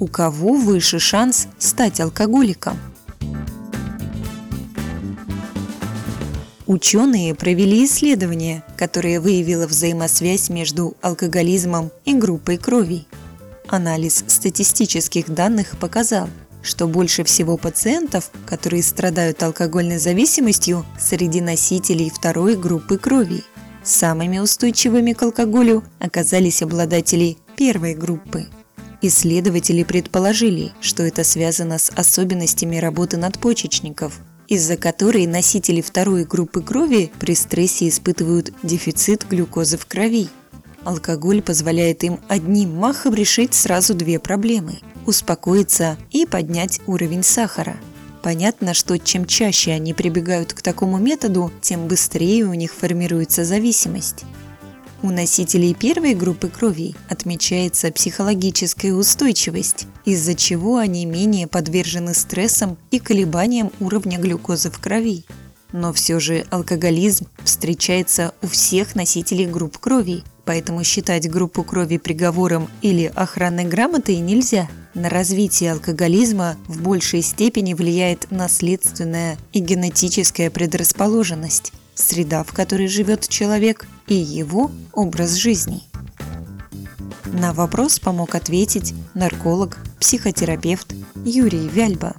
У кого выше шанс стать алкоголиком? Ученые провели исследование, которое выявило взаимосвязь между алкоголизмом и группой крови. Анализ статистических данных показал, что больше всего пациентов, которые страдают алкогольной зависимостью, среди носителей второй группы крови. Самыми устойчивыми к алкоголю оказались обладатели первой группы. Исследователи предположили, что это связано с особенностями работы надпочечников, из-за которой носители второй группы крови при стрессе испытывают дефицит глюкозы в крови. Алкоголь позволяет им одним махом решить сразу две проблемы – успокоиться и поднять уровень сахара. Понятно, что чем чаще они прибегают к такому методу, тем быстрее у них формируется зависимость. У носителей первой группы крови отмечается психологическая устойчивость, из-за чего они менее подвержены стрессам и колебаниям уровня глюкозы в крови. Но все же алкоголизм встречается у всех носителей групп крови, поэтому считать группу крови приговором или охранной грамотой нельзя. На развитие алкоголизма в большей степени влияет наследственная и генетическая предрасположенность среда, в которой живет человек, и его образ жизни. На вопрос помог ответить нарколог, психотерапевт Юрий Вяльба.